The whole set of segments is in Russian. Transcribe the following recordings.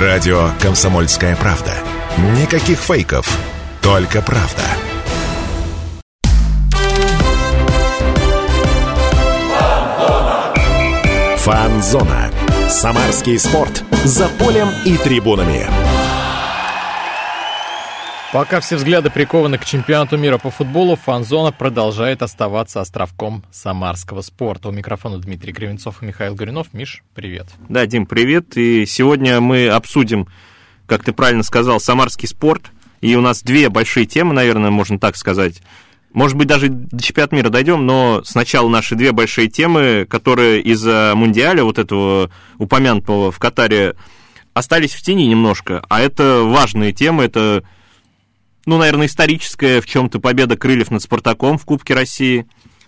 Радио «Комсомольская правда». Никаких фейков, только правда. Фанзона. Самарский спорт. За полем и трибунами. Пока все взгляды прикованы к чемпионату мира по футболу, фан-зона продолжает оставаться островком самарского спорта. У микрофона Дмитрий Кривенцов и Михаил Горюнов. Миш, привет. Да, Дим, привет. И сегодня мы обсудим, как ты правильно сказал, самарский спорт. И у нас две большие темы, наверное, можно так сказать. Может быть, даже до чемпионата мира дойдем, но сначала наши две большие темы, которые из-за Мундиаля, вот этого упомянутого в Катаре, остались в тени немножко. А это важные темы, это ну, наверное, историческая в чем-то победа Крыльев над Спартаком в Кубке России,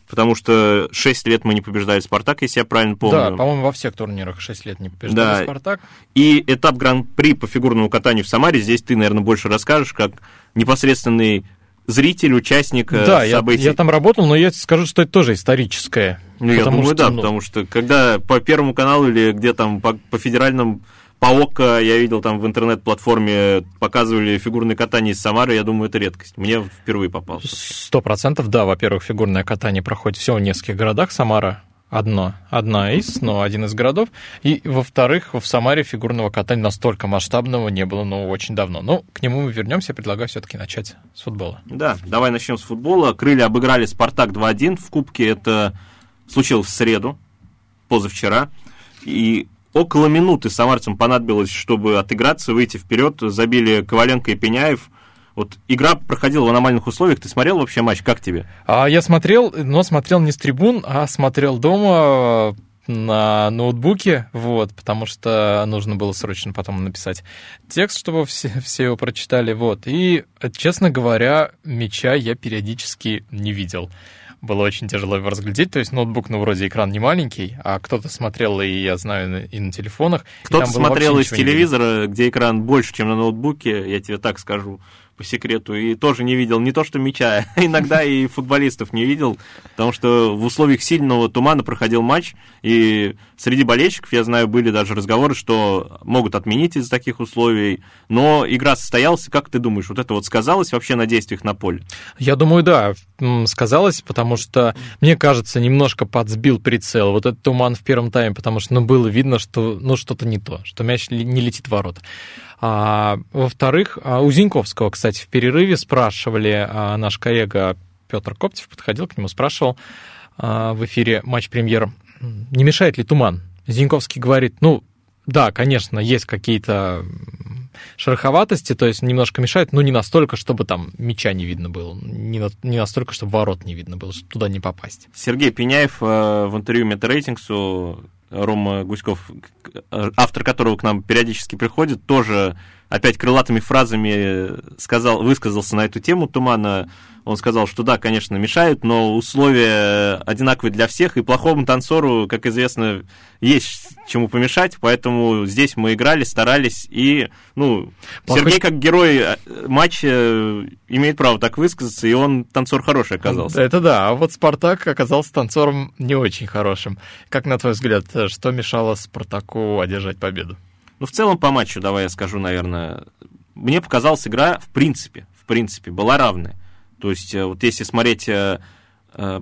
потому что 6 лет мы не побеждали Спартак, если я правильно помню. Да, по-моему, во всех турнирах 6 лет не побеждали да. Спартак. И этап Гран-при по фигурному катанию в Самаре, здесь ты, наверное, больше расскажешь, как непосредственный зритель, участник э, да, событий. Я, я там работал, но я скажу, что это тоже историческое. Ну, я думаю, что, да, ну... потому что когда по Первому каналу или где там по, по федеральным по ОККО я видел там в интернет-платформе показывали фигурное катание из Самары, я думаю, это редкость. Мне впервые попался. Сто процентов, да. Во-первых, фигурное катание проходит всего в нескольких городах. Самара одно, одна из, но один из городов. И, во-вторых, в Самаре фигурного катания настолько масштабного не было, ну, очень давно. Ну, к нему мы вернемся. Предлагаю все-таки начать с футбола. Да, давай начнем с футбола. Крылья обыграли Спартак 2-1 в Кубке. Это случилось в среду, позавчера. И около минуты самарцам понадобилось, чтобы отыграться, выйти вперед. Забили Коваленко и Пеняев. Вот игра проходила в аномальных условиях. Ты смотрел вообще матч? Как тебе? А, я смотрел, но смотрел не с трибун, а смотрел дома на ноутбуке, вот, потому что нужно было срочно потом написать текст, чтобы все, все его прочитали, вот. И, честно говоря, мяча я периодически не видел было очень тяжело его разглядеть. То есть ноутбук, ну, вроде экран не маленький, а кто-то смотрел, и я знаю, и на телефонах. Кто-то смотрел из телевизора, где экран больше, чем на ноутбуке, я тебе так скажу по секрету, и тоже не видел не то что мяча, иногда и футболистов не видел, потому что в условиях сильного тумана проходил матч, и среди болельщиков, я знаю, были даже разговоры, что могут отменить из-за таких условий, но игра состоялась, как ты думаешь, вот это вот сказалось вообще на действиях на поле? Я думаю, да, сказалось, потому что, мне кажется, немножко подсбил прицел, вот этот туман в первом тайме, потому что, ну, было видно, что, ну, что-то не то, что мяч не летит в ворот. А, во-вторых, а, у Зиньковского, кстати, в перерыве спрашивали, а, наш коллега Петр Коптев подходил к нему, спрашивал а, в эфире матч-премьер, не мешает ли туман? Зиньковский говорит, ну, да, конечно, есть какие-то шероховатости, то есть немножко мешает, но не настолько, чтобы там мяча не видно было, не, на, не настолько, чтобы ворот не видно было, чтобы туда не попасть. Сергей Пеняев э, в интервью Метарейтингсу Рома Гуськов, автор которого к нам периодически приходит, тоже опять крылатыми фразами сказал, высказался на эту тему тумана. Он сказал, что да, конечно, мешают, но условия одинаковые для всех, и плохому танцору, как известно, есть чему помешать, поэтому здесь мы играли, старались, и, ну, Плохой... Сергей, как герой э, матча, имеет право так высказаться, и он танцор хороший оказался. Это да, а вот Спартак оказался танцором не очень хорошим. Как, на твой взгляд, что мешало Спартаку одержать победу? Ну, в целом по матчу, давай я скажу, наверное, мне показалась игра, в принципе, в принципе, была равная. То есть, э, вот если смотреть э, э,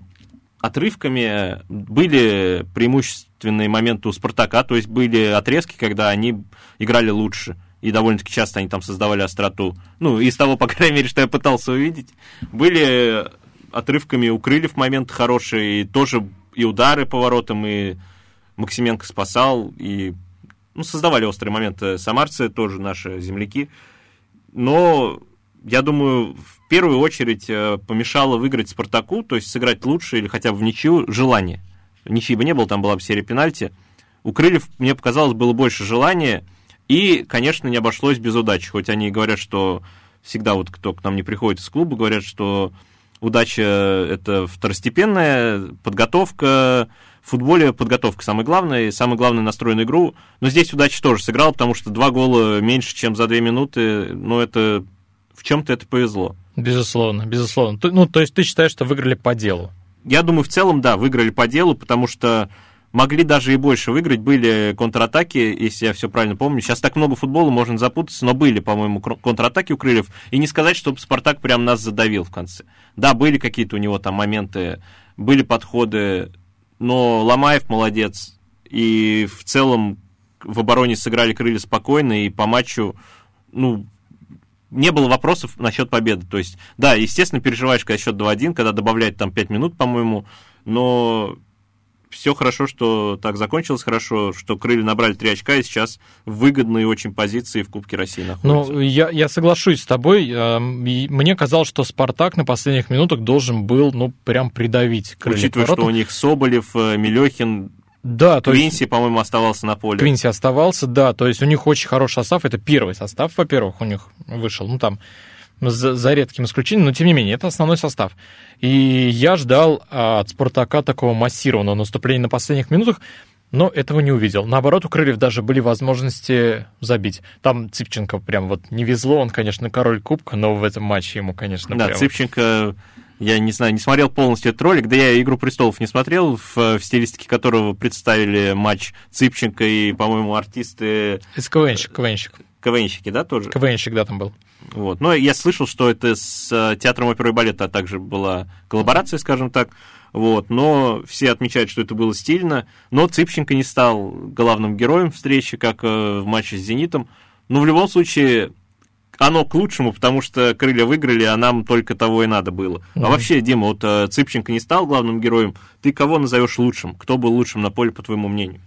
отрывками, были преимущественные моменты у Спартака, то есть были отрезки, когда они играли лучше. И довольно-таки часто они там создавали остроту. Ну, из того, по крайней мере, что я пытался увидеть. Были отрывками у Крыльев моменты хорошие, и тоже и удары по воротам, и Максименко спасал, и ну, создавали острые моменты самарцы, тоже наши земляки. Но, я думаю, в первую очередь э, помешало выиграть Спартаку, то есть сыграть лучше или хотя бы в ничью, желание. Ничьи бы не было, там была бы серия пенальти. У Крыльев, мне показалось, было больше желания, и, конечно, не обошлось без удачи, хоть они и говорят, что всегда вот кто к нам не приходит из клуба, говорят, что удача – это второстепенная, подготовка, в футболе подготовка самое главное, и самое главное настроен игру. Но здесь удача тоже сыграла, потому что два гола меньше, чем за две минуты, ну, это в чем-то это повезло. Безусловно, безусловно. Ну, то есть ты считаешь, что выиграли по делу? Я думаю, в целом, да, выиграли по делу, потому что могли даже и больше выиграть. Были контратаки, если я все правильно помню. Сейчас так много футбола, можно запутаться, но были, по-моему, контратаки у Крыльев. И не сказать, чтобы Спартак прям нас задавил в конце. Да, были какие-то у него там моменты, были подходы, но Ломаев молодец. И в целом в обороне сыграли Крылья спокойно, и по матчу, ну, не было вопросов насчет победы. То есть, да, естественно, переживаешь, когда счет 2-1, когда добавляют там 5 минут, по-моему, но все хорошо, что так закончилось хорошо, что крылья набрали 3 очка и сейчас в выгодной очень позиции в Кубке России находятся. Ну, я, я соглашусь с тобой. Мне казалось, что Спартак на последних минутах должен был, ну, прям придавить крылья Учитывая, что у них Соболев, э, Мелехин, да, то Квинси, есть... по-моему, оставался на поле. Квинси оставался, да. То есть у них очень хороший состав. Это первый состав, во-первых, у них вышел. Ну, там, за, за редким исключением, но тем не менее, это основной состав. И я ждал от Спартака такого массированного наступления на последних минутах, но этого не увидел. Наоборот, у Крыльев даже были возможности забить. Там Цыпченко прям вот не везло, он, конечно, король кубка, но в этом матче ему, конечно, Да, прям... Цыпченко я не знаю, не смотрел полностью этот ролик, да я «Игру престолов» не смотрел, в, в стилистике которого представили матч Цыпченко и, по-моему, артисты... Это КВНщик, КВНщик. КВНщики, да, тоже? КВНщик, да, там был. Вот. Но я слышал, что это с э, театром оперы и балета также была коллаборация, скажем так. Вот. Но все отмечают, что это было стильно. Но Цыпченко не стал главным героем встречи, как э, в матче с «Зенитом». Но в любом случае, оно к лучшему, потому что крылья выиграли, а нам только того и надо было. Mm-hmm. А вообще, Дима, вот э, Цыпченко не стал главным героем. Ты кого назовешь лучшим? Кто был лучшим на поле, по твоему мнению?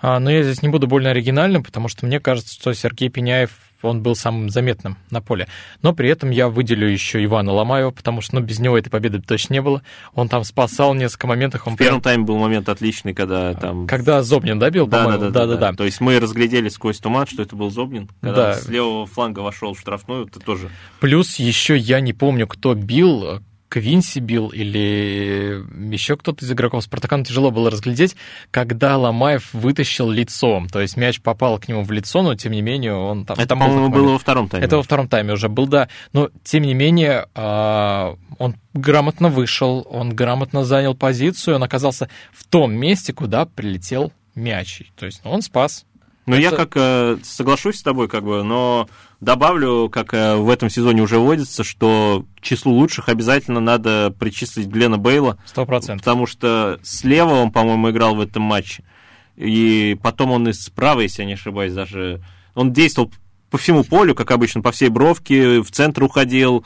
А, но я здесь не буду больно оригинальным, потому что мне кажется, что Сергей Пеняев он был самым заметным на поле. Но при этом я выделю еще Ивана Ломаева, потому что ну, без него этой победы точно не было. Он там спасал несколько моментов. Он в первом прям... тайме был момент отличный, когда там... Когда Зобнин добил, да, по-моему. Да да, да, да, да. То есть мы разглядели сквозь туман, что это был Зобнин. Когда да. с левого фланга вошел в штрафную, это тоже... Плюс еще я не помню, кто бил, Квинси бил или еще кто-то из игроков Спартака, ну, тяжело было разглядеть, когда Ломаев вытащил лицом. То есть мяч попал к нему в лицо, но тем не менее он там... Это, там по-моему, было во втором тайме. Это во втором тайме уже был, да. Но тем не менее а, он грамотно вышел, он грамотно занял позицию, он оказался в том месте, куда прилетел мяч. То есть он спас. Ну, я как э, соглашусь с тобой, как бы, но добавлю, как э, в этом сезоне уже водится, что числу лучших обязательно надо причислить Глена Бейла. Сто процентов. Потому что слева он, по-моему, играл в этом матче. И потом он и справа, если я не ошибаюсь, даже... Он действовал по всему полю, как обычно, по всей бровке, в центр уходил,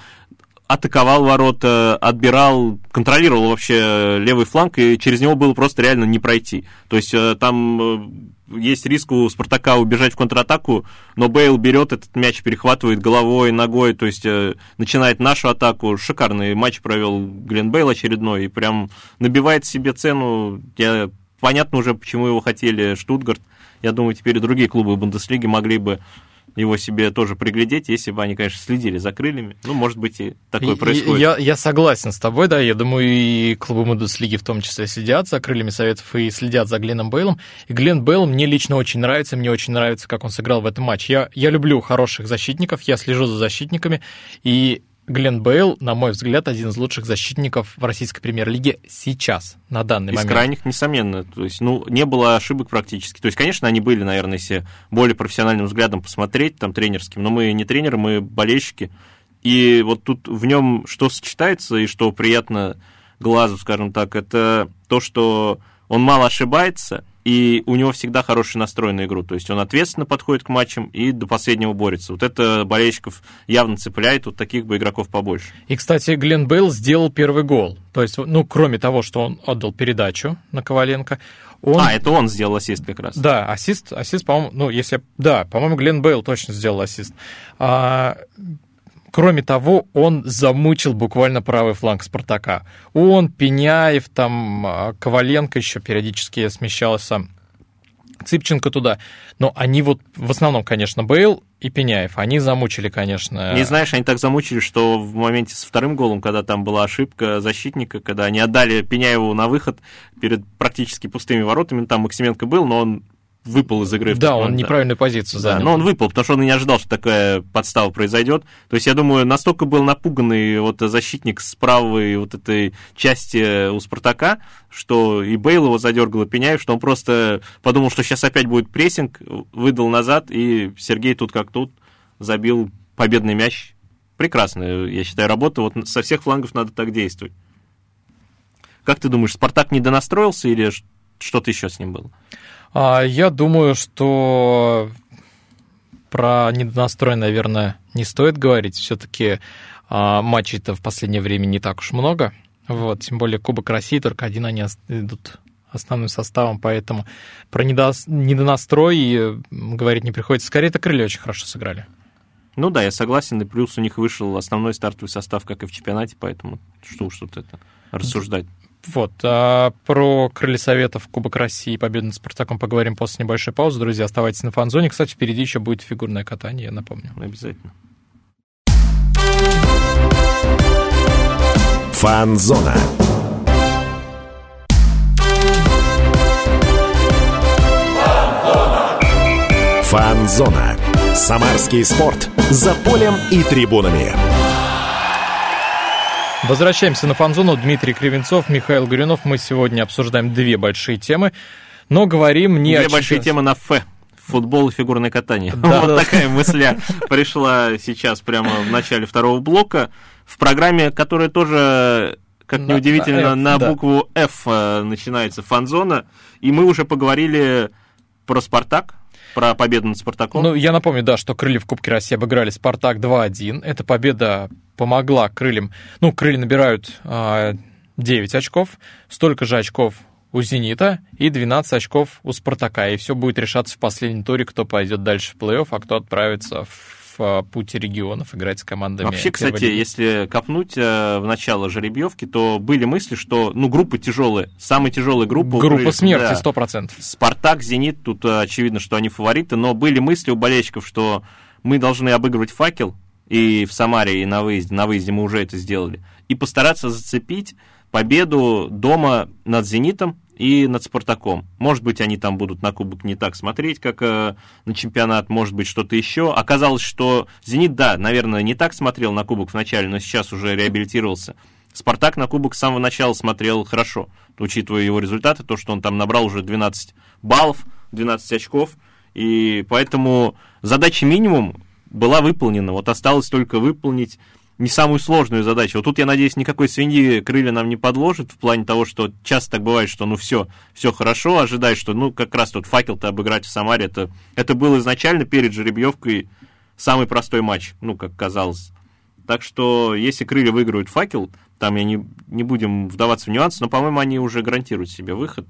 атаковал ворота, отбирал, контролировал вообще левый фланг, и через него было просто реально не пройти. То есть э, там э, есть риск у Спартака убежать в контратаку, но Бейл берет этот мяч, перехватывает головой, ногой, то есть э, начинает нашу атаку. Шикарный матч провел Глен Бейл очередной, и прям набивает себе цену. Я, понятно уже, почему его хотели Штутгарт. Я думаю, теперь и другие клубы Бундеслиги могли бы его себе тоже приглядеть, если бы они, конечно, следили за крыльями. Ну, может быть, и такое происходит. Я, я согласен с тобой, да, я думаю, и клубы Бундеслиги в том числе следят за крыльями Советов и следят за Гленом Бейлом. И Глен Бейл мне лично очень нравится, мне очень нравится, как он сыграл в этом матче. Я, я люблю хороших защитников, я слежу за защитниками, и Глен Бейл, на мой взгляд, один из лучших защитников в российской премьер-лиге сейчас, на данный из момент. Из крайних, несомненно. То есть, ну, не было ошибок практически. То есть, конечно, они были, наверное, если более профессиональным взглядом посмотреть, там, тренерским, но мы не тренеры, мы болельщики. И вот тут в нем что сочетается и что приятно глазу, скажем так, это то, что он мало ошибается, и у него всегда хороший настрой на игру. То есть он ответственно подходит к матчам и до последнего борется. Вот это болельщиков явно цепляет, вот таких бы игроков побольше. И, кстати, Глен Бейл сделал первый гол. То есть, ну, кроме того, что он отдал передачу на Коваленко, он... А, это он сделал ассист как раз. Да, ассист, ассист, по-моему, ну, если... Да, по-моему, Глен Бейл точно сделал ассист. А, Кроме того, он замучил буквально правый фланг Спартака. Он, Пеняев, там, а, Коваленко еще периодически смещался, Цыпченко туда. Но они вот, в основном, конечно, Бейл и Пеняев, они замучили, конечно. Не знаешь, они так замучили, что в моменте с вторым голом, когда там была ошибка защитника, когда они отдали Пеняеву на выход перед практически пустыми воротами, там Максименко был, но он выпал из игры. Да, он неправильную позицию занял. Да, но он выпал, потому что он и не ожидал, что такая подстава произойдет. То есть, я думаю, настолько был напуганный вот защитник с правой вот этой части у Спартака, что и Бейл его задергал, и Пеняев, что он просто подумал, что сейчас опять будет прессинг, выдал назад, и Сергей тут как тут забил победный мяч. Прекрасная, я считаю, работа. Вот со всех флангов надо так действовать. Как ты думаешь, Спартак недонастроился или что-то еще с ним было? А, я думаю, что про недонастрой, наверное, не стоит говорить. Все-таки а, матчей-то в последнее время не так уж много. Вот, тем более Кубок России только один они идут основным составом, поэтому про недонастрой говорить не приходится. Скорее, это крылья очень хорошо сыграли. Ну да, я согласен, и плюс у них вышел основной стартовый состав, как и в чемпионате, поэтому что уж тут это рассуждать. Вот, а про крылья советов Кубок России и победу над Спартаком поговорим после небольшой паузы. Друзья, оставайтесь на фан-зоне. Кстати, впереди еще будет фигурное катание, я напомню. Обязательно. Фан-зона. Фан-зона. Самарский спорт. За полем и трибунами. Возвращаемся на фанзону. Дмитрий Кривенцов, Михаил Горюнов. Мы сегодня обсуждаем две большие темы, но говорим не две о... Две большие темы на Ф. Футбол и фигурное катание. Да, вот да. такая мысля пришла сейчас прямо в начале второго блока. В программе, которая тоже как на, неудивительно, на, F, на букву да. F э, начинается фанзона. И мы уже поговорили про Спартак, про победу над Спартаком. Ну, я напомню, да, что крылья в Кубке России обыграли Спартак 2-1. Эта победа помогла крыльям. Ну, крылья набирают а, 9 очков, столько же очков у «Зенита» и 12 очков у «Спартака». И все будет решаться в последнем туре, кто пойдет дальше в плей-офф, а кто отправится в в пути регионов играть с командами. Вообще, кстати, лиги. если копнуть э, в начало жеребьевки, то были мысли, что ну группы тяжелые, самые тяжелые группы. Группа смерти, сто процентов. Спартак, Зенит, тут э, очевидно, что они фавориты, но были мысли у болельщиков, что мы должны обыгрывать факел и в Самаре, и на выезде. На выезде мы уже это сделали. И постараться зацепить победу дома над «Зенитом» и над «Спартаком». Может быть, они там будут на кубок не так смотреть, как э, на чемпионат, может быть, что-то еще. Оказалось, что «Зенит», да, наверное, не так смотрел на кубок вначале, но сейчас уже реабилитировался. «Спартак» на кубок с самого начала смотрел хорошо, учитывая его результаты, то, что он там набрал уже 12 баллов, 12 очков, и поэтому задача минимум была выполнена. Вот осталось только выполнить не самую сложную задачу. Вот тут, я надеюсь, никакой свиньи крылья нам не подложит в плане того, что часто так бывает, что ну все, все хорошо, ожидаешь, что ну как раз тут факел-то обыграть в Самаре, это, это был изначально перед жеребьевкой самый простой матч, ну, как казалось. Так что, если крылья выиграют факел, там я не, не будем вдаваться в нюансы, но, по-моему, они уже гарантируют себе выход.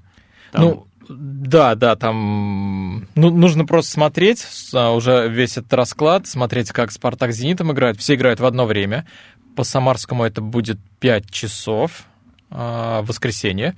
Там... Ну, да, да, там ну, нужно просто смотреть а, уже весь этот расклад, смотреть, как Спартак с Зенитом играют. Все играют в одно время. По Самарскому это будет 5 часов э, воскресенье.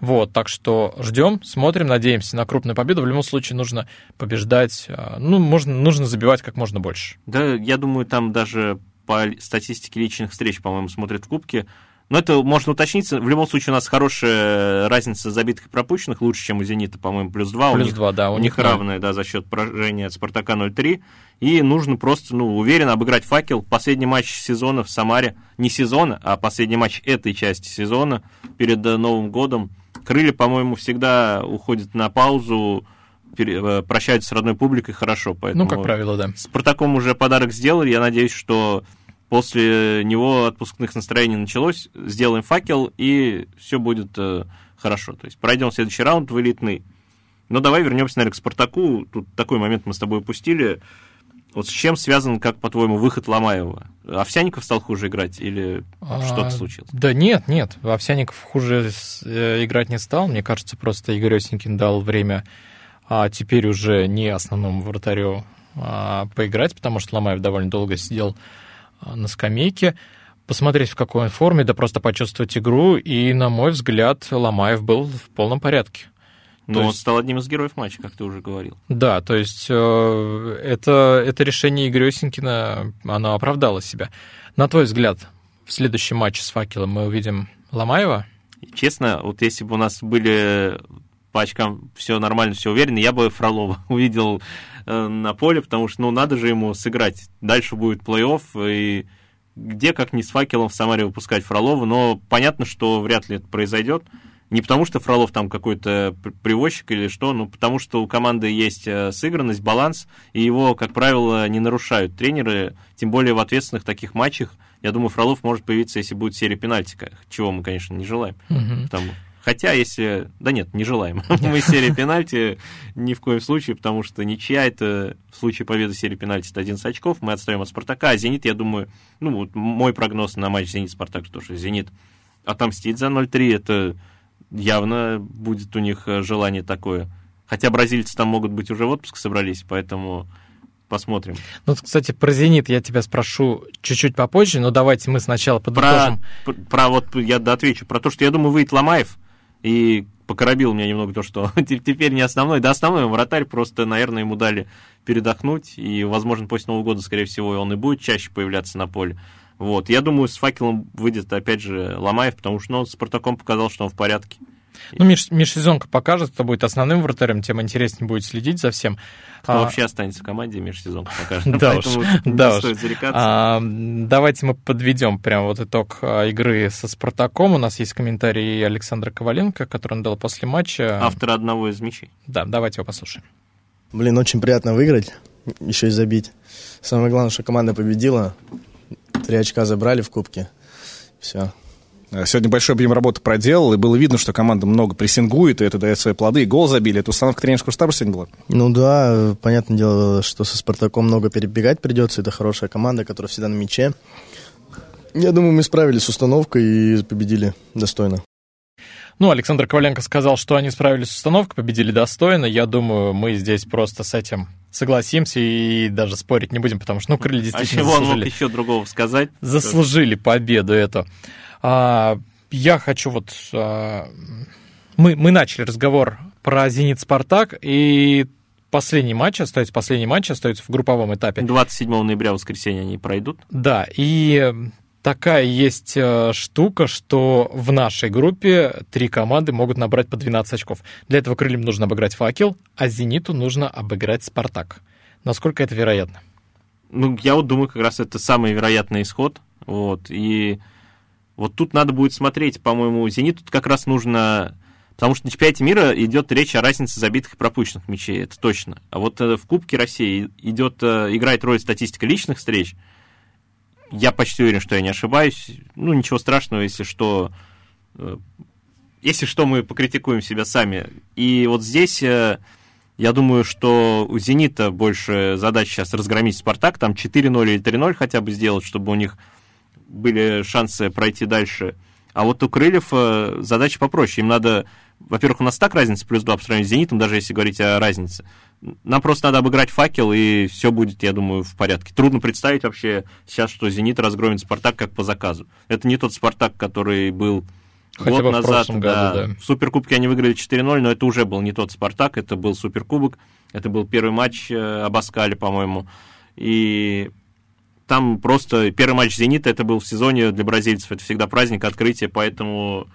Вот, так что ждем, смотрим, надеемся на крупную победу. В любом случае нужно побеждать, а, ну, можно, нужно забивать как можно больше. Да, я думаю, там даже по статистике личных встреч, по-моему, смотрят в Кубке, но это можно уточнить. В любом случае у нас хорошая разница забитых и пропущенных, лучше, чем у «Зенита», по-моему, плюс 2. Плюс 2, да. У, у них равная, да, за счет поражения от «Спартака» 0-3. И нужно просто, ну, уверенно обыграть «Факел». Последний матч сезона в Самаре, не сезона, а последний матч этой части сезона перед э, Новым годом. Крылья, по-моему, всегда уходят на паузу, э, прощаются с родной публикой хорошо. Поэтому ну, как правило, да. Спартаком уже подарок сделали. Я надеюсь, что После него отпускных настроений началось, сделаем факел, и все будет э, хорошо. То есть пройдем следующий раунд в элитный. Но давай вернемся, наверное, к Спартаку. Тут такой момент мы с тобой упустили. Вот с чем связан, как по-твоему, выход Ломаева? Овсяников стал хуже играть или а, что-то случилось? Да нет, нет, Овсяников хуже э, играть не стал. Мне кажется, просто Игорь Осенькин дал время, а теперь уже не основному вратарю а, поиграть, потому что Ломаев довольно долго сидел на скамейке, посмотреть, в какой он форме, да просто почувствовать игру. И, на мой взгляд, Ломаев был в полном порядке. Но есть... он стал одним из героев матча, как ты уже говорил. Да, то есть э, это, это решение Игоря Осенькина, оно оправдало себя. На твой взгляд, в следующем матче с «Факелом» мы увидим Ломаева? Честно, вот если бы у нас были по очкам все нормально, все уверенно, я бы Фролова увидел э, на поле, потому что, ну, надо же ему сыграть. Дальше будет плей-офф, и где, как не с факелом в Самаре выпускать Фролова, но понятно, что вряд ли это произойдет. Не потому, что Фролов там какой-то привозчик или что, но потому, что у команды есть э, сыгранность, баланс, и его, как правило, не нарушают тренеры, тем более в ответственных таких матчах. Я думаю, Фролов может появиться, если будет серия пенальти, чего мы, конечно, не желаем. Мгм. Потому- Хотя, если... Да нет, не желаем. Мы серии пенальти ни в коем случае, потому что ничья это в случае победы серии пенальти это 11 очков, мы отстаем от Спартака, а Зенит, я думаю, ну вот мой прогноз на матч Зенит-Спартак, что что Зенит отомстит за 0-3, это явно будет у них э, желание такое. Хотя бразильцы там могут быть уже в отпуск собрались, поэтому посмотрим. Ну, кстати, про «Зенит» я тебя спрошу чуть-чуть попозже, но давайте мы сначала подытожим. про, про вот я отвечу, про то, что я думаю, выйдет Ломаев, и покоробил меня немного то, что те- теперь не основной. Да, основной вратарь, просто, наверное, ему дали передохнуть, и, возможно, после Нового года, скорее всего, он и будет чаще появляться на поле. Вот. Я думаю, с факелом выйдет, опять же, Ломаев, потому что ну, с Спартаком показал, что он в порядке. Ну, меж- межсезонка покажет, кто будет основным вратарем, тем интереснее будет следить за всем. Кто А, вообще останется в команде, межсезонка покажет. Да уж, да уж. а, давайте мы подведем прям вот итог а, игры со Спартаком. У нас есть комментарий Александра Коваленко, который он дал после матча. Автор одного из мячей. Да, давайте его послушаем. Блин, очень приятно выиграть, еще и забить. Самое главное, что команда победила. Три очка забрали в кубке. Все. Сегодня большой объем работы проделал, и было видно, что команда много прессингует, и это дает свои плоды. И гол забили. Это установка тренерского штаба сегодня была? Ну да, понятное дело, что со Спартаком много перебегать придется. Это хорошая команда, которая всегда на мяче. Я думаю, мы справились с установкой и победили достойно. Ну, Александр Коваленко сказал, что они справились с установкой, победили достойно. Я думаю, мы здесь просто с этим согласимся и даже спорить не будем, потому что, ну, крылья А действительно чего он мог заслужили. еще другого сказать? заслужили победу эту. А, я хочу вот... а, мы, мы начали разговор про «Зенит-Спартак», и последний матч остается, последний матч остается в групповом этапе. 27 ноября, воскресенье, они пройдут. Да, и такая есть э, штука, что в нашей группе три команды могут набрать по 12 очков. Для этого крыльям нужно обыграть «Факел», а «Зениту» нужно обыграть «Спартак». Насколько это вероятно? Ну, я вот думаю, как раз это самый вероятный исход. Вот. И вот тут надо будет смотреть, по-моему, «Зенит» тут как раз нужно... Потому что на чемпионате мира идет речь о разнице забитых и пропущенных мячей, это точно. А вот э, в Кубке России идет, э, играет роль статистика личных встреч. Я почти уверен, что я не ошибаюсь. Ну, ничего страшного, если что... э, Если что, мы покритикуем себя сами. И вот здесь... я думаю, что у «Зенита» больше задач сейчас разгромить «Спартак», там 4-0 или 3-0 хотя бы сделать, чтобы у них были шансы пройти дальше. А вот у «Крыльев» э, задача попроще. Им надо, во-первых, у нас так разница плюс 2 по сравнению с «Зенитом», даже если говорить о разнице. Нам просто надо обыграть «Факел», и все будет, я думаю, в порядке. Трудно представить вообще сейчас, что «Зенит» разгромит «Спартак» как по заказу. Это не тот «Спартак», который был Хотя год назад, прошлом да. году, да. В Суперкубке они выиграли 4-0, но это уже был не тот Спартак, это был Суперкубок, это был первый матч э, Абаскали, по-моему. И там просто первый матч Зенита, это был в сезоне для бразильцев, это всегда праздник, открытие, поэтому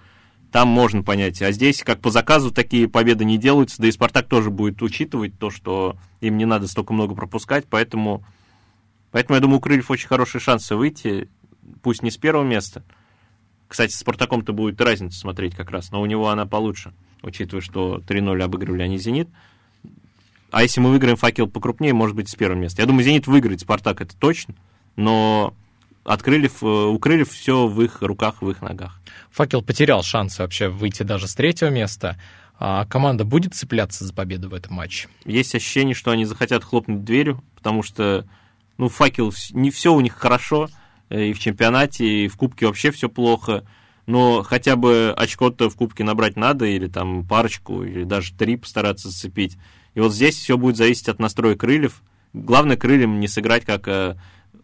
там можно понять. А здесь, как по заказу, такие победы не делаются, да и Спартак тоже будет учитывать то, что им не надо столько много пропускать, поэтому, поэтому я думаю, у Крыльев очень хорошие шансы выйти, пусть не с первого места, кстати, с Спартаком-то будет разница смотреть как раз, но у него она получше, учитывая, что 3-0 обыгрывали они «Зенит». А если мы выиграем «Факел» покрупнее, может быть, с первого места. Я думаю, «Зенит» выиграет «Спартак», это точно, но от Крыльев, э, у Крыльев все в их руках, в их ногах. «Факел» потерял шанс вообще выйти даже с третьего места. А команда будет цепляться за победу в этом матче? Есть ощущение, что они захотят хлопнуть дверью, потому что, ну, «Факел», не все у них хорошо, э, и в чемпионате, и в Кубке вообще все плохо, но хотя бы очко-то в Кубке набрать надо, или там парочку, или даже три постараться зацепить. И вот здесь все будет зависеть от настроя крыльев. Главное крыльям не сыграть, как э,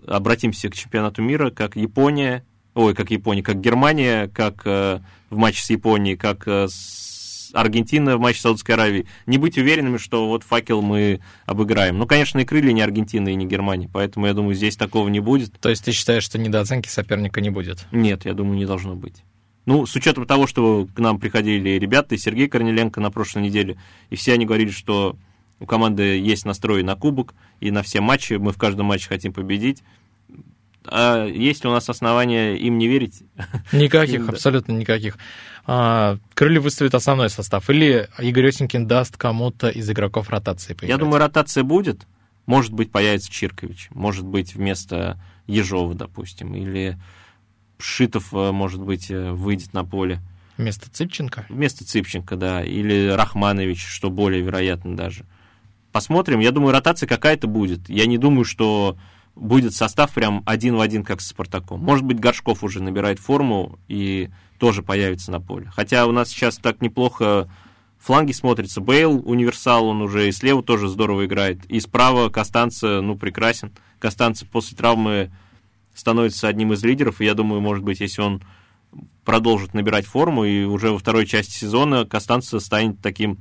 обратимся к чемпионату мира, как Япония, ой, как Япония, как Германия, как э, в матче с Японией, как э, с Аргентина в матче с Саудовской Аравией. Не быть уверенными, что вот факел мы обыграем. Ну, конечно, и крылья не Аргентина и не Германия, поэтому я думаю, здесь такого не будет. То есть ты считаешь, что недооценки соперника не будет? Нет, я думаю, не должно быть. Ну, с учетом того, что к нам приходили ребята, и Сергей Корнеленко на прошлой неделе, и все они говорили, что у команды есть настрой на кубок и на все матчи, мы в каждом матче хотим победить. А есть ли у нас основания им не верить? Никаких, абсолютно никаких. А, Крылья выставит основной состав. Или Игорь Осенькин даст кому-то из игроков ротации Я поиграть. думаю, ротация будет. Может быть, появится Чиркович. Может быть, вместо Ежова, допустим. Или Шитов, э, может быть, э, выйдет на поле. Вместо Цыпченко. Вместо Цыпченко, да. Или Рахманович, что более вероятно даже. Посмотрим. Я думаю, ротация какая-то будет. Я не думаю, что будет состав прям один в один, как с Спартаком. Может быть, Горшков уже набирает форму и тоже появится на поле. Хотя у нас сейчас так неплохо фланги смотрятся. Бейл, универсал, он уже и слева тоже здорово играет. И справа Костанца, ну, прекрасен. Костанца после травмы становится одним из лидеров, и я думаю, может быть, если он продолжит набирать форму, и уже во второй части сезона Костанца станет таким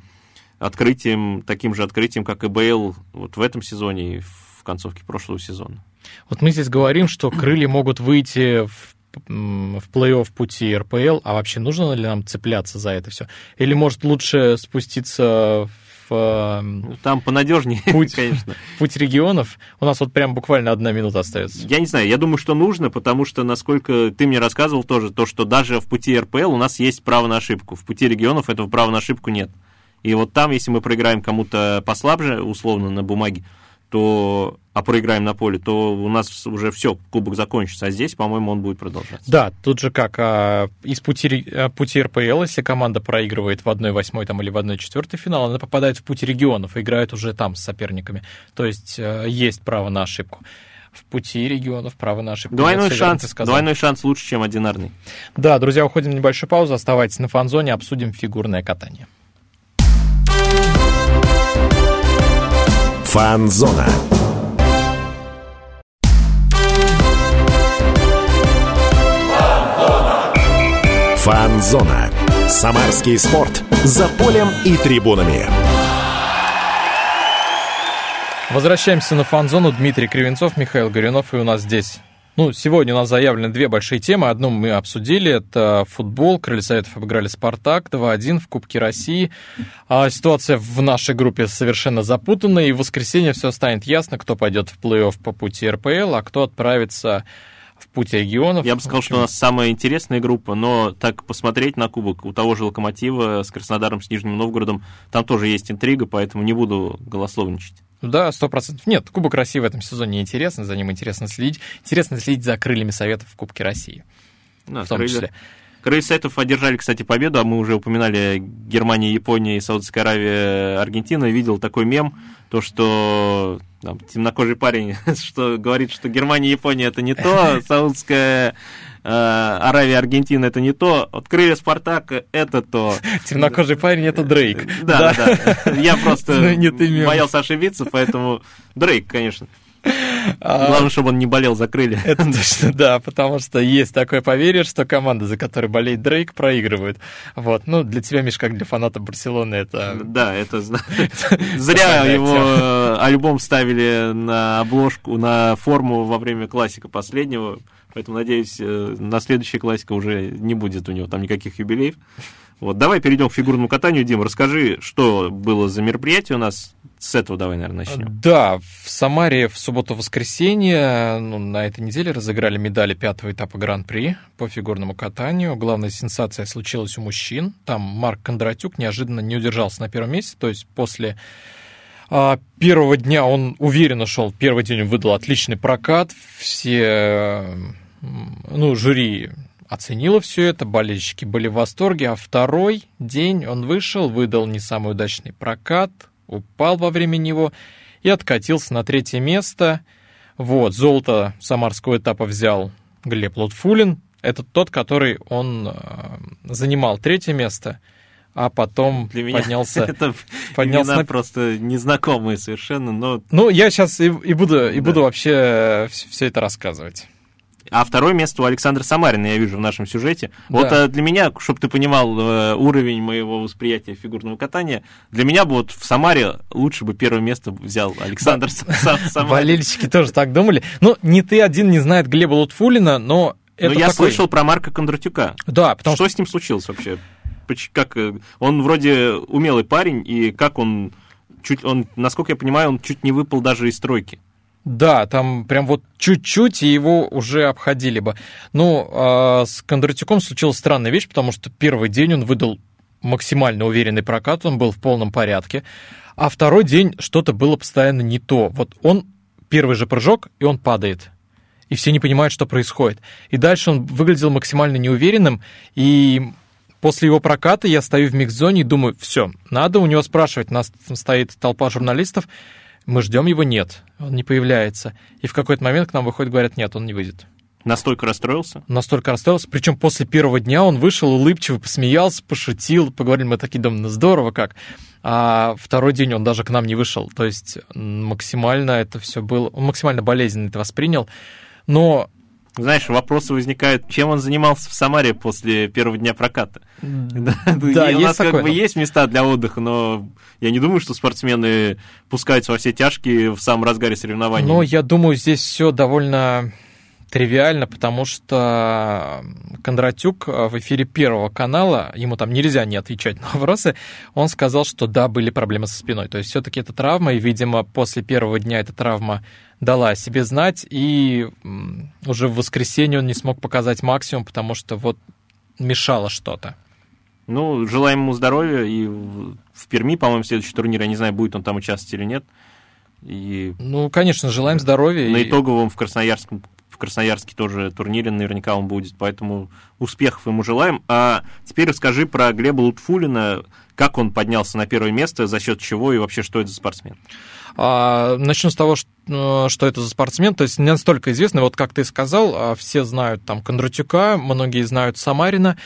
открытием, таким же открытием, как и Бейл вот в этом сезоне и в концовке прошлого сезона. Вот мы здесь говорим, что крылья могут выйти в, в плей-офф пути РПЛ, а вообще нужно ли нам цепляться за это все? Или может лучше спуститься в Там понадежнее, Путь. конечно. путь регионов? У нас вот прям буквально одна минута остается. Я не знаю, я думаю, что нужно, потому что, насколько ты мне рассказывал тоже, то, что даже в пути РПЛ у нас есть право на ошибку. В пути регионов этого права на ошибку нет. И вот там, если мы проиграем кому-то послабже, условно, на бумаге, то, а проиграем на поле, то у нас уже все, кубок закончится. А здесь, по-моему, он будет продолжаться. Да, тут же как а, из пути, а, пути РПЛ, если команда проигрывает в 1-8 там, или в 1-4 финал, она попадает в пути регионов и играет уже там с соперниками. То есть э, есть право на ошибку. В пути регионов право на ошибку. Двойной шанс, двойной шанс лучше, чем одинарный. Да, друзья, уходим на небольшую паузу. Оставайтесь на фан-зоне, обсудим фигурное катание. Фанзона. Фанзона. Самарский спорт. За полем и трибунами. Возвращаемся на фан-зону. Дмитрий Кривенцов, Михаил Горюнов, и у нас здесь... Ну, сегодня у нас заявлены две большие темы. Одну мы обсудили, это футбол. Крылья Советов обыграли «Спартак» 2-1 в Кубке России. А ситуация в нашей группе совершенно запутанная, и в воскресенье все станет ясно, кто пойдет в плей-офф по пути РПЛ, а кто отправится в путь регионов. Я бы сказал, что у нас самая интересная группа, но так посмотреть на кубок у того же Локомотива с Краснодаром, с Нижним Новгородом, там тоже есть интрига, поэтому не буду голословничать. Да, сто процентов. Нет, Кубок России в этом сезоне интересно, за ним интересно следить. Интересно следить за крыльями Советов в Кубке России. Да, в том крылья- числе. Крылья Советов одержали, кстати, победу, а мы уже упоминали Германия, Япония, Саудовская Аравия, Аргентина. Видел такой мем, то, что там, темнокожий парень, что говорит, что Германия, Япония это не то, Саудовская э, Аравия, Аргентина это не то, вот крылья Спартака это то. Темнокожий парень — это Дрейк. Да, да, да. Я просто мем. боялся ошибиться, поэтому Дрейк, конечно. А, Главное, чтобы он не болел за крылья. Это точно, да, потому что есть такое поверье, что команда, за которой болеет Дрейк, проигрывает. Вот, ну, для тебя, Миш, как для фаната Барселоны, это... Да, это зря его э, альбом ставили на обложку, на форму во время классика последнего. Поэтому, надеюсь, э, на следующей классика уже не будет у него там никаких юбилеев. Вот, давай перейдем к фигурному катанию. Дима, расскажи, что было за мероприятие у нас. С этого давай, наверное, начнем. Да, в Самаре в субботу-воскресенье, ну, на этой неделе разыграли медали пятого этапа Гран-при по фигурному катанию. Главная сенсация случилась у мужчин. Там Марк Кондратюк неожиданно не удержался на первом месте, то есть после а, первого дня он уверенно шел. Первый день он выдал отличный прокат. Все, ну, жюри оценило все это, болельщики были в восторге, а второй день он вышел, выдал не самый удачный прокат, упал во время него и откатился на третье место. Вот, золото самарского этапа взял Глеб Лутфулин. Это тот, который он э, занимал третье место, а потом Для меня поднялся это поднялся на просто незнакомые совершенно, но... ну, я сейчас и, и буду, и Да. буду вообще все это рассказывать. А второе место у Александра Самарина, я вижу в нашем сюжете. Вот Да. э, для меня, чтобы ты понимал э, уровень моего восприятия фигурного катания, для меня бы вот в Самаре лучше бы первое место взял Александр Са- Са- Самарин. Болельщики тоже так думали. Ну, не ты один не знает Глеба Лутфулина, но Но это я такой- слышал про Марка Кондратюка. Да, потому что с ним случилось вообще? Как э, он вроде умелый парень, и как он чуть он, насколько я понимаю, он чуть не выпал даже из стройки. Да, там прям вот чуть-чуть, и его уже обходили бы. Ну, а с Кондратюком случилась странная вещь, потому что первый день он выдал максимально уверенный прокат, он был в полном порядке, а второй день что-то было постоянно не то. Вот он, первый же прыжок, и он падает. И все не понимают, что происходит. И дальше он выглядел максимально неуверенным, и после его проката я стою в микс-зоне и думаю, все, надо у него спрашивать. У нас там стоит толпа журналистов, мы ждем его, нет, он не появляется. И в какой-то момент к нам выходит, говорят, нет, он не выйдет. Настолько расстроился. Настолько расстроился. Причем после первого дня он вышел улыбчивый, посмеялся, пошутил, поговорили, мы такие думаем, ну здорово как. А второй день он даже к нам не вышел. То есть максимально это все было, он максимально болезненно это воспринял. Но Знаешь, вопросы возникают, чем он занимался в Самаре после первого дня проката. Да, Да, и у нас как бы есть места для отдыха, но я не думаю, что спортсмены пускаются во все тяжкие в самом разгаре соревнований. Но я думаю, здесь все довольно тривиально, потому что Кондратюк э, в эфире Первого канала, ему там нельзя не отвечать на вопросы, он сказал, что да, были проблемы со спиной. То есть все-таки это травма, и, видимо, после первого дня эта травма дала о себе знать, и уже в воскресенье он не смог показать максимум, потому что вот мешало что-то. Ну, желаем ему здоровья, и в, в Перми, по-моему, следующий турнир, я не знаю, будет он там участвовать или нет. И Ну, конечно, желаем здоровья. на и- итоговом в Красноярском в Красноярске тоже турнире наверняка он будет, поэтому успехов ему желаем. А теперь расскажи про Глеба Лутфулина, как он поднялся на первое место, за счет чего и вообще что это за спортсмен. А, Начну с того, что, что это за спортсмен. То есть не настолько известный, вот как ты сказал, а, все знают там Кондратюка, многие знают Самарина,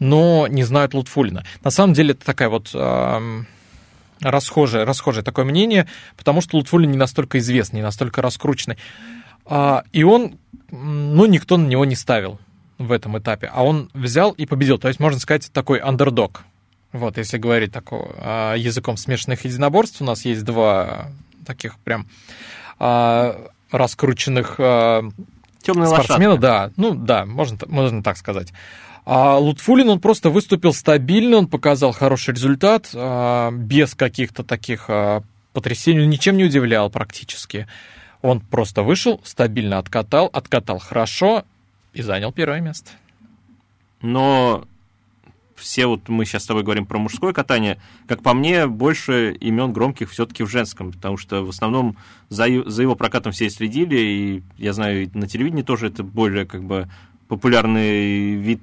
но не знают Лутфулина. На самом деле это такая вот ам, расхожее, расхожее такое мнение, потому что Лутфулин не настолько известный, не настолько раскрученный. А, И он, ну, никто на него не ставил в этом этапе, а он взял и победил. То есть, можно сказать, такой андердог. Вот, если говорить такого а, языком смешанных единоборств, у нас есть два таких прям а, раскрученных а, Темная спортсмена, лошадка. да, ну да, можно, можно так сказать. А Лутфулин, он просто выступил стабильно, он показал хороший результат, без каких-то таких потрясений, ничем не удивлял практически. Он просто вышел, стабильно откатал, откатал хорошо и занял первое место. Но все вот мы сейчас с тобой говорим про мужское катание, как по мне, больше имен громких все-таки в женском, потому что в основном за, за его прокатом все следили, и я знаю, на телевидении тоже это более как бы популярный вид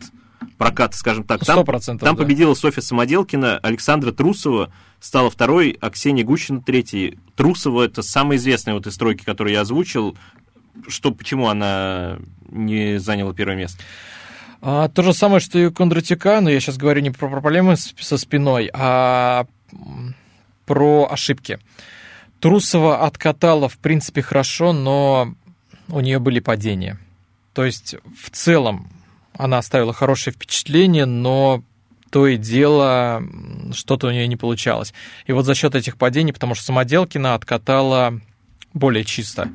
проката, скажем так. Там, там да. победила Софья Самоделкина, Александра Трусова стала второй, а Ксения Гущина третьей. Трусова это самая известная вот из тройки, которую я озвучил. Что, почему она не заняла первое место? А, то же самое, что и у Кондратюка, но я сейчас говорю не про проблемы со спиной, а про ошибки. Трусова откатала, в принципе, хорошо, но у нее были падения. То есть, в целом, она оставила хорошее впечатление, но то и дело что-то у нее не получалось. И вот за счет этих падений, потому что Самоделкина откатала более чисто.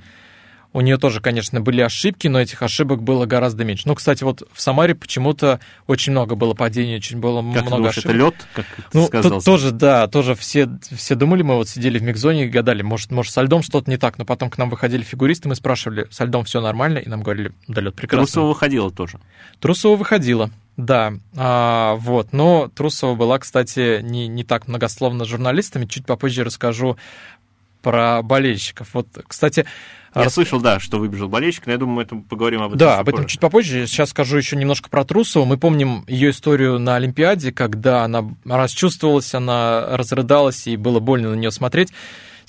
У нее тоже, конечно, были ошибки, но этих ошибок было гораздо меньше. Ну, кстати, вот в Самаре почему-то очень много было падений, очень было Как много думаешь, ошибок. это лед, как ты Ну, сказал? тут тоже, да, тоже все, все думали, мы вот сидели в микзоне и гадали, может, может, со льдом что-то не так, но потом к нам выходили фигуристы, мы спрашивали, со льдом все нормально, и нам говорили, да, лед прекрасно. Трусова выходила тоже. Трусова выходила, да, а, вот, но Трусова была, кстати, не, не так многословно журналистами, чуть попозже расскажу про болельщиков. Вот, кстати, Я слышал, да, что выбежал болельщик, но я думаю, мы это поговорим об этом да, об этом позже. чуть попозже. Сейчас скажу еще немножко про Трусову. Мы помним ее историю на Олимпиаде, когда она расчувствовалась, она разрыдалась, и было больно на нее смотреть.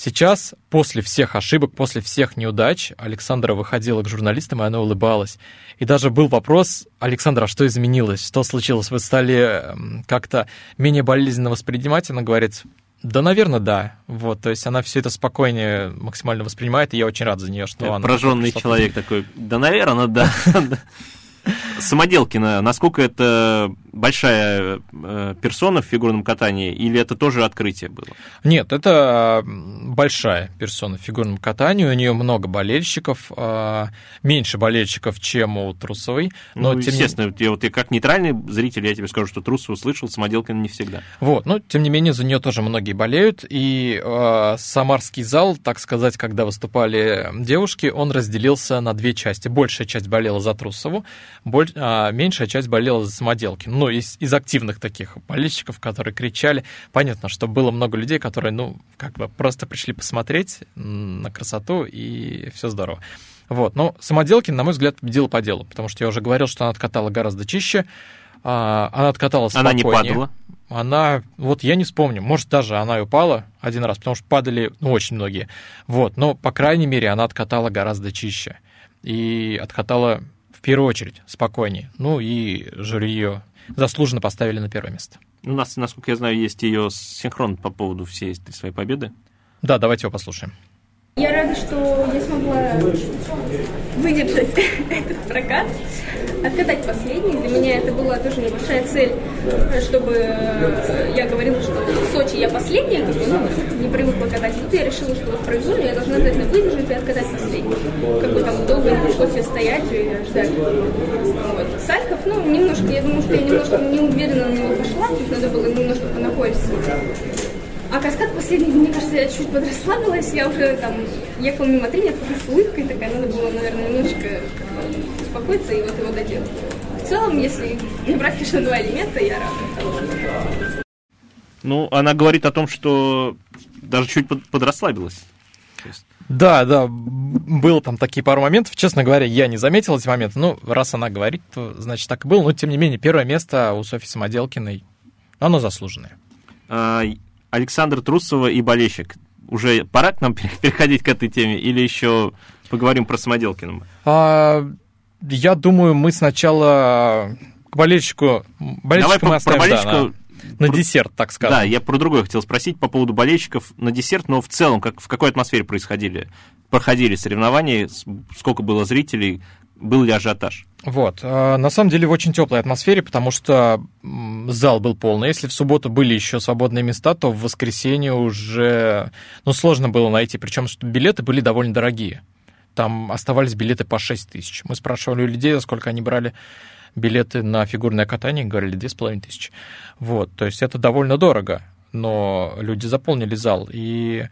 Сейчас, после всех ошибок, после всех неудач, Александра выходила к журналистам, и она улыбалась. И даже был вопрос, Александра, а что изменилось? Что случилось? Вы стали как-то менее болезненно воспринимать? Она говорит, да, наверное, да. Вот, то есть она все это спокойнее максимально воспринимает, и я очень рад за нее, что она... Прожженный человек такой, да, наверное, да. Самоделкина, насколько это большая э, персона в фигурном катании, или это тоже открытие было? Нет, это большая персона в фигурном катании, у нее много болельщиков, а, меньше болельщиков, чем у Трусовой. Но, ну, тем естественно, не... я, вот я как нейтральный зритель, я тебе скажу, что Трусов услышал, Самоделкина не всегда. Вот, но тем не менее за нее тоже многие болеют, и э, самарский зал, так сказать, когда выступали девушки, он разделился на две части. Большая часть болела за Трусову, боль, а меньшая часть болела за Самоделкину ну, из, из активных таких болельщиков, которые кричали. Понятно, что было много людей, которые, ну, как бы просто пришли посмотреть на красоту, и все здорово. Вот, но Самоделкин, на мой взгляд, победила по делу, потому что я уже говорил, что она откатала гораздо чище, а, она откатала спокойнее. Она не падала? Она, вот я не вспомню, может, даже она и упала один раз, потому что падали, ну, очень многие. Вот, но, по крайней мере, она откатала гораздо чище. И откатала в первую очередь спокойнее. Ну и жюри ее заслуженно поставили на первое место. У нас, насколько я знаю, есть ее синхрон по поводу всей этой своей победы. Да, давайте его послушаем. Я рада, что я смогла выдержать этот прокат, откатать последний. Для меня это была тоже небольшая цель, чтобы я говорила, что в Сочи я последняя, как бы, ну, не привыкла катать. Тут я решила, что вот произвольно я должна обязательно выдержать и откатать последний. Как бы там долго не пришлось себе стоять и ждать. Вот. Сальхов, ну, немножко, я думаю, что я немножко неуверенно на него пошла, есть надо было немножко понапользоваться. А каскад последний, мне кажется, я чуть подрасслабилась, я уже там ехала мимо тренера с улыбкой такая, надо было, наверное, немножечко успокоиться и вот его доделать. В целом, если не брать, конечно, два элемента, я рада. Ну, она говорит о том, что даже чуть подрасслабилась. Да, да, было там такие пару моментов. Честно говоря, я не заметил эти моменты. Ну, раз она говорит, то значит так и было. Но, тем не менее, первое место у Софьи Самоделкиной, оно заслуженное. Александр Трусова и болельщик. Уже пора к нам переходить к этой теме или еще поговорим про Самоделкина? А, я думаю, мы сначала к болельщику... Болельщика Давай мы оставим, про болельщика... Да, на, на десерт, так сказать. Да, я про другое хотел спросить по поводу болельщиков на десерт, но в целом, как, в какой атмосфере происходили, проходили соревнования, сколько было зрителей, был ли ажиотаж? Вот. А, на самом деле в очень теплой атмосфере, потому что зал был полный. Если в субботу были еще свободные места, то в воскресенье уже ну, сложно было найти. Причем что билеты были довольно дорогие. Там оставались билеты по 6 тысяч. Мы спрашивали у людей, сколько они брали билеты на фигурное катание, говорили 2,5 тысячи. Вот, то есть это довольно дорого, но люди заполнили зал. И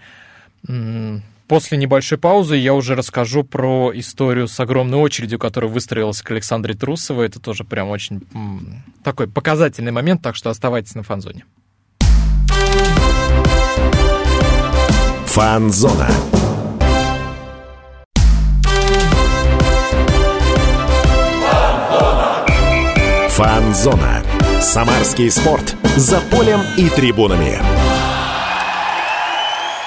После небольшой паузы я уже расскажу про историю с огромной очередью, которая выстроилась к Александре Трусовой. Это тоже прям очень такой показательный момент, так что оставайтесь на фанзоне. Фанзона. Фанзона. Самарский спорт. За полем и трибунами.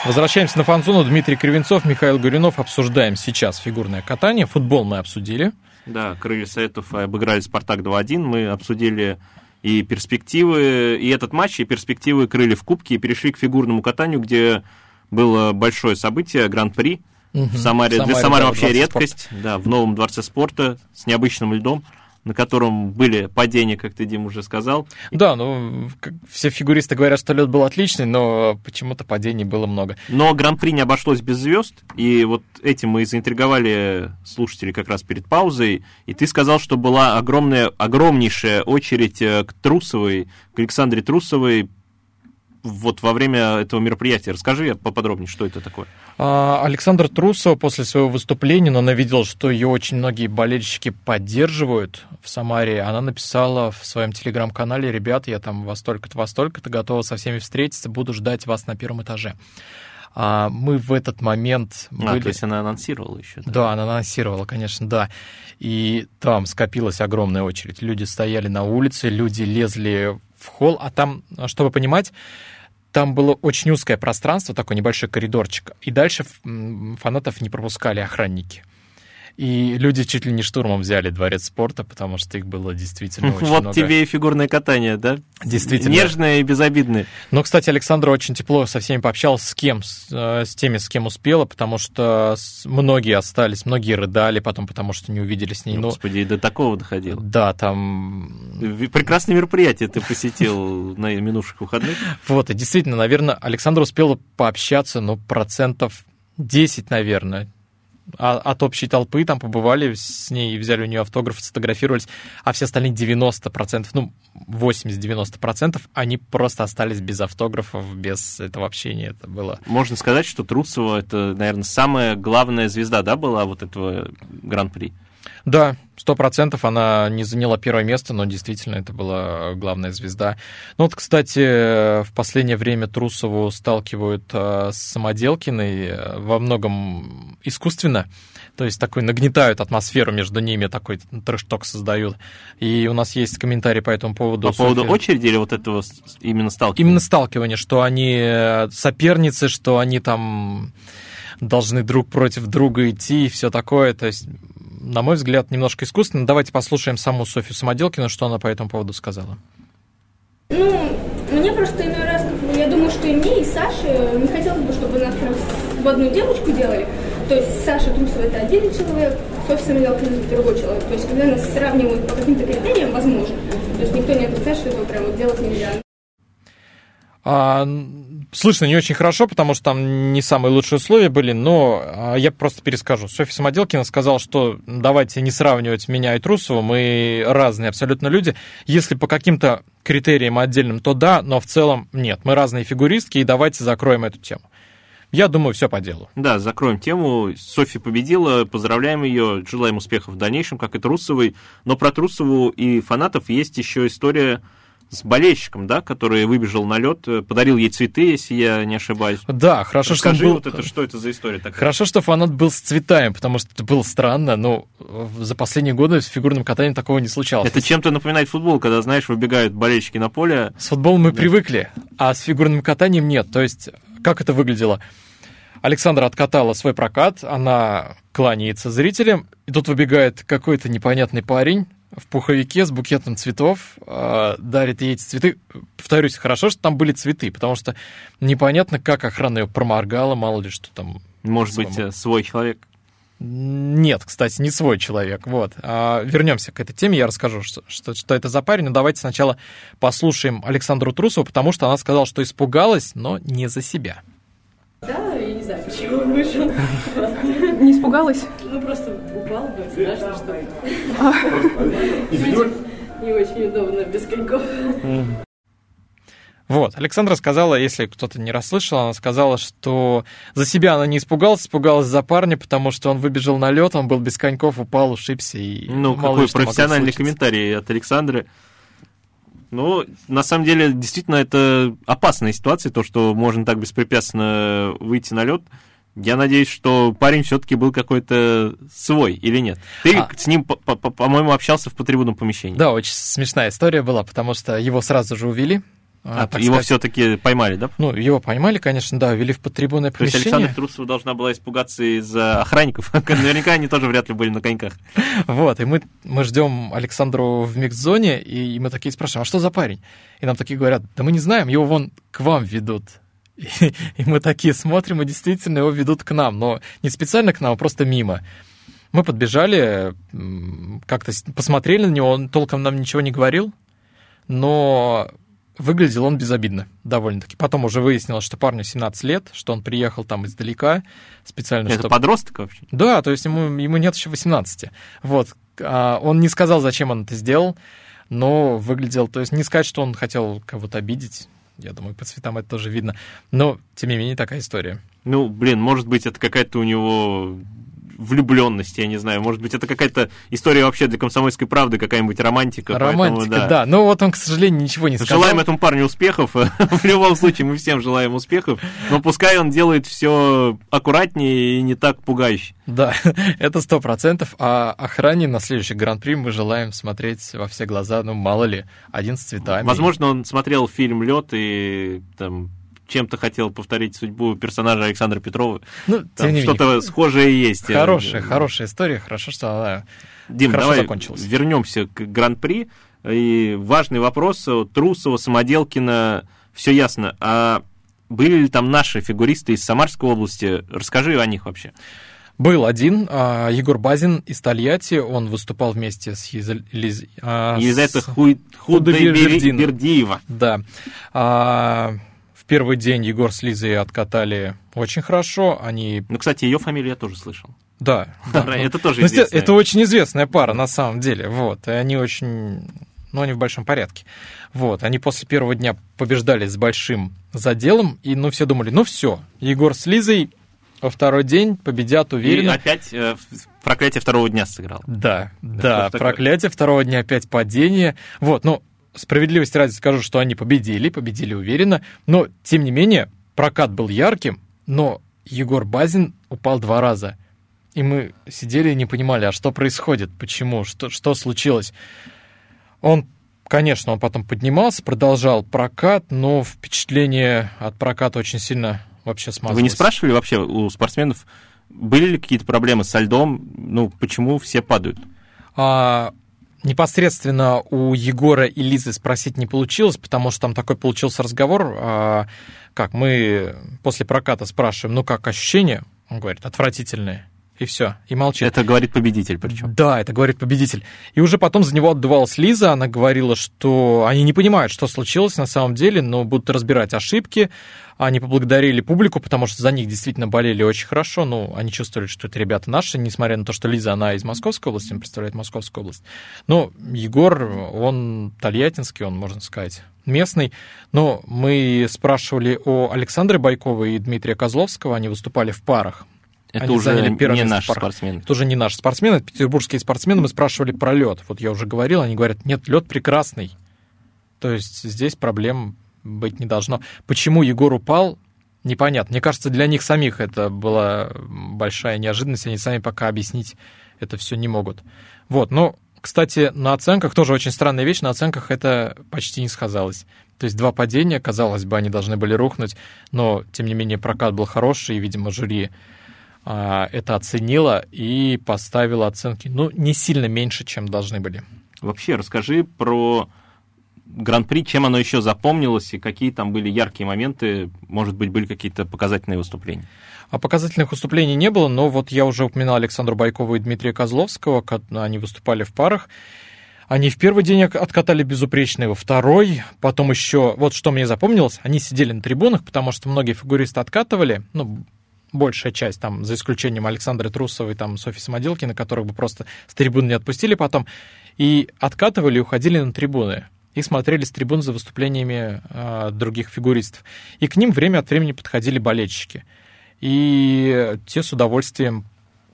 Возвращаемся на фанзону. Дмитрий Кривенцов, Михаил Горюнов. Обсуждаем сейчас фигурное катание. Футбол мы обсудили. Да, крылья Советов обыграли «Спартак» 2-1. Мы обсудили и перспективы, и этот матч, и перспективы крылья в Кубке, и перешли к фигурному катанию, где было большое событие, Гран-при. Угу. В Самаре, Самаре, для Самары вообще редкость. Спорта. Да, в новом дворце спорта с необычным льдом на котором были падения, как ты, Дим, уже сказал. Да, ну, все фигуристы говорят, что лед был отличный, но почему-то падений было много. Но Гран-при не обошлось без звезд, и вот этим мы и заинтриговали слушателей как раз перед паузой, и ты сказал, что была огромная, огромнейшая очередь э, к Трусовой, к Александре Трусовой, вот во время этого мероприятия. Расскажи поподробнее, что это такое. А, Александр Трусов после своего выступления, но она видела, что ее очень многие болельщики поддерживают в Самаре. Она написала в своем телеграм-канале, ребята, я там во столько-то, во столько-то готова со всеми встретиться, буду ждать вас на первом этаже. А мы в этот момент были... А, то есть она анонсировала еще, да? Да, она анонсировала, конечно, да. И там скопилась огромная очередь. Люди стояли на улице, люди лезли в холл, а там, чтобы понимать, там было очень узкое пространство, такой небольшой коридорчик, и дальше фанатов не пропускали охранники. И люди чуть ли не штурмом взяли дворец спорта, потому что их было действительно очень Вот много. тебе и фигурное катание, да? Действительно. Нежное и безобидное. Но, кстати, Александра очень тепло со всеми пообщалась, с кем, с, э, с теми, с кем успела, потому что многие остались, многие рыдали потом, потому что не увидели с ней. Ну, Господи, и до такого доходило. да, там... Прекрасное мероприятие ты посетил на минувших выходных. Вот, и действительно, наверное, Александра успела пообщаться, ну, процентов 10, наверное, от общей толпы, там побывали с ней, взяли у нее автограф, сфотографировались, а все остальные 90%, ну, 80-90%, они просто остались без автографов, без этого общения. Это было Можно сказать, что Трусова это, наверное, самая главная звезда, да, была вот этого гран-при. Да, сто процентов она не заняла первое место, но действительно это была главная звезда. Ну вот, кстати, в последнее время Трусову сталкивают э, с Самоделкиной э, во многом искусственно. То есть такой нагнетают атмосферу между ними, такой трэш-ток создают. И у нас есть комментарий по этому поводу. По поводу Софьи. очереди или вот этого именно сталкивания? Именно сталкивание, что они э, соперницы, что они там должны друг против друга идти и все такое. То есть, на мой взгляд, немножко искусственно. Давайте послушаем саму Софью Самоделкину, что она по этому поводу сказала. Ну, мне просто иной раз, я думаю, что и мне, и Саше не хотелось бы, чтобы нас прям в одну девочку делали. То есть Саша Трусова это один человек, Софья Самоделкина это другой человек. То есть когда нас сравнивают по каким-то критериям, возможно. То есть никто не отрицает, что этого прям вот делать нельзя. А, слышно не очень хорошо, потому что там не самые лучшие условия были, но а, я просто перескажу. Софья Самоделкина сказала, что давайте не сравнивать меня и Трусову, мы разные абсолютно люди. Если по каким-то критериям отдельным, то да, но в целом нет. Мы разные фигуристки, и давайте закроем эту тему. Я думаю, все по делу. Да, закроем тему. Софья победила, поздравляем ее, желаем успехов в дальнейшем, как и Трусовой. Но про Трусову и фанатов есть еще история с болельщиком, да, который выбежал на лед, подарил ей цветы, если я не ошибаюсь. Да, хорошо, что он Расскажи был... вот это, что это за история такая? Хорошо, что фанат был с цветами, потому что это было странно, но за последние годы с фигурным катанием такого не случалось. Это чем-то напоминает футбол, когда, знаешь, выбегают болельщики на поле. С футболом мы Да. привыкли, а с фигурным катанием нет. То есть, как это выглядело? Александра откатала свой прокат, она кланяется зрителям, и тут выбегает какой-то непонятный парень в пуховике с букетом цветов, э, дарит ей эти цветы. Повторюсь, хорошо, что там были цветы, потому что непонятно, как охрана ее проморгала, мало ли что там. Может быть, Самому. э, свой человек. Нет, кстати, не свой человек. Вот. А, вернемся к этой теме, я расскажу, что, что, что это за парень. Но давайте сначала послушаем Александру Трусову, потому что она сказала, что испугалась, но не за себя. Да, я не знаю, почему он вышел. Не испугалась? Ну, просто упал бы, страшно, что не очень удобно без коньков. Вот, Александра сказала, если кто-то не расслышал, она сказала, что за себя она не испугалась, испугалась за парня, потому что он выбежал на лед, он был без коньков, упал, ушибся и Ну, мало какой профессиональный комментарий от Александры. Ну, на самом деле, действительно, это опасная ситуация, то, что можно так беспрепятственно выйти на лед. Я надеюсь, что парень все-таки был какой-то свой или нет. Ты А. с ним, по- по- по- по-моему, общался в потрибунном помещении. Да, очень смешная история была, потому что его сразу же увели. А, так его сказать. все-таки поймали, да? Ну, его поймали, конечно, да, ввели в подтрибунное То есть помещение. Александра Трусова должна была испугаться из-за охранников. Наверняка они тоже вряд ли были на коньках. Вот, и мы, мы ждем Александру в микс-зоне, и мы такие спрашиваем, а что за парень? И нам такие говорят, да мы не знаем, его вон к вам ведут. И, и мы такие смотрим, и действительно его ведут к нам, но не специально к нам, а просто мимо. Мы подбежали, как-то посмотрели на него, он толком нам ничего не говорил, но выглядел он безобидно довольно-таки. Потом уже выяснилось, что парню 17 лет, что он приехал там издалека специально, Это чтобы... подросток вообще? Да, то есть ему, ему нет еще 18. Вот. А, он не сказал, зачем он это сделал, но выглядел... То есть не сказать, что он хотел кого-то обидеть. Я думаю, по цветам это тоже видно. Но, тем не менее, такая история. Ну, блин, может быть, это какая-то у него влюбленность, я не знаю. Может быть, это какая-то история вообще для комсомольской правды, какая-нибудь романтика. Романтика, поэтому, да. Но вот он, к сожалению, ничего не сказал. Желаем этому парню успехов. В любом случае, мы всем желаем успехов. Но пускай он делает все аккуратнее и не так пугающе. Да, это сто процентов. А охране на следующий гран-при мы желаем смотреть во все глаза, ну, мало ли, один с цветами. Возможно, он смотрел фильм Лед и там чем-то хотел повторить судьбу персонажа Александра Петрова. Ну, что-то схожее есть. Хорошая, хорошая история. Хорошо, что она Дим, хорошо давай закончилась. вернемся к Гран-при. И важный вопрос. Трусова, Самоделкина, все ясно. А были ли там наши фигуристы из Самарской области? Расскажи о них вообще. Был один, а, Егор Базин из Тольятти, он выступал вместе с а. Худайбердин. Худайбердиева. Да. Первый день Егор с Лизой откатали очень хорошо. Они, Ну, кстати, ее фамилию я тоже слышал. да, да, Это тоже ну, это, известно. это очень известная пара на самом деле. Вот, и они очень, ну, они в большом порядке. Вот, они после первого дня побеждали с большим заделом, и, ну, все думали, ну, все, Егор с Лизой во второй день победят И уверенно. опять э, проклятие второго дня сыграл. Да, что да, ж такое? проклятие второго дня опять падение. Вот, ну, справедливости ради скажу, что они победили, победили уверенно, но, тем не менее, прокат был ярким, но Егор Базин упал два раза. И мы сидели и не понимали, а что происходит, почему, что, что случилось. Он, конечно, он потом поднимался, продолжал прокат, но впечатление от проката очень сильно вообще смазалось. Вы не спрашивали вообще у спортсменов, были ли какие-то проблемы со льдом? Ну, почему все падают? А, непосредственно у Егора и Лизы спросить не получилось, потому что там такой получился разговор, а, как мы после проката спрашиваем, ну как ощущения? Он говорит, отвратительные. И все, и молчит. Это говорит победитель причем. Да, это говорит победитель. И уже потом за него отдувалась Лиза, она говорила, что они не понимают, что случилось на самом деле, но будут разбирать ошибки. Они поблагодарили публику, потому что за них действительно болели очень хорошо. Ну, они чувствовали, что это ребята наши, несмотря на то, что Лиза, она из Московской области, он представляет Московскую область. Но Егор, он тольяттинский, он, можно сказать, местный. Но мы спрашивали о Александре Байковой и Дмитрия Козловского, они выступали в парах. Это Они уже не наши парах. спортсмены. Это уже не наши спортсмены, это петербургские спортсмены. Мы спрашивали про лед. Вот я уже говорил, они говорят, нет, лед прекрасный. То есть здесь проблем быть не должно. Почему Егор упал, непонятно. Мне кажется, для них самих это была большая неожиданность. Они сами пока объяснить это все не могут. Вот, но, кстати, на оценках тоже очень странная вещь. На оценках это почти не сказалось. То есть два падения, казалось бы, они должны были рухнуть, но, тем не менее, прокат был хороший, и, видимо, жюри это оценила и поставила оценки, ну, не сильно меньше, чем должны были. Вообще, расскажи про Гран-при, чем оно еще запомнилось и какие там были яркие моменты, может быть, были какие-то показательные выступления. А показательных выступлений не было, но вот я уже упоминал Александру Байкову и Дмитрия Козловского, ко- они выступали в парах. Они в первый день от- откатали безупречно, и во второй, потом еще, вот что мне запомнилось, они сидели на трибунах, потому что многие фигуристы откатывали, ну, большая часть, там, за исключением Александры Трусовой, там, Софьи Самоделкина, которых бы просто с трибун не отпустили потом, и откатывали и уходили на трибуны и смотрели с трибун за выступлениями э, других фигуристов. И к ним время от времени подходили болельщики. И те с удовольствием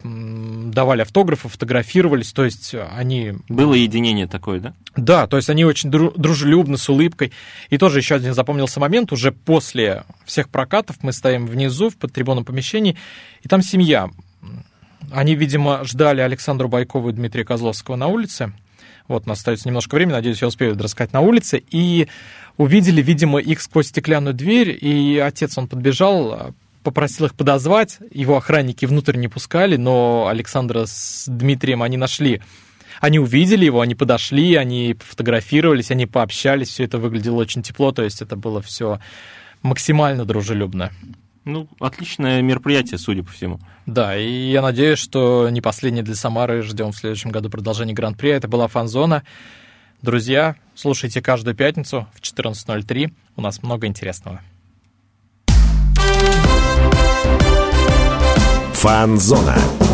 давали автографы, фотографировались, то есть они Было единение такое, да? да, то есть они очень дру- дружелюбны, с улыбкой. И тоже еще один запомнился момент, уже после всех прокатов мы стоим внизу, в подтрибунном помещении, и там семья. Они, видимо, ждали Александру Байкову и Дмитрия Козловского на улице. Вот, у нас остается немножко времени, надеюсь, я успею рассказать на улице. И увидели, видимо, их сквозь стеклянную дверь, и отец, он подбежал, попросил их подозвать, его охранники внутрь не пускали, но Александра с Дмитрием они нашли. Они увидели его, они подошли, они фотографировались, они пообщались, все это выглядело очень тепло, то есть это было все максимально дружелюбно. Ну, отличное мероприятие, судя по всему. Да, и я надеюсь, что не последнее для Самары. Ждем в следующем году продолжение Гран-при. Это была Фанзона. Друзья, слушайте каждую пятницу в 14.03. У нас много интересного. Фанзона.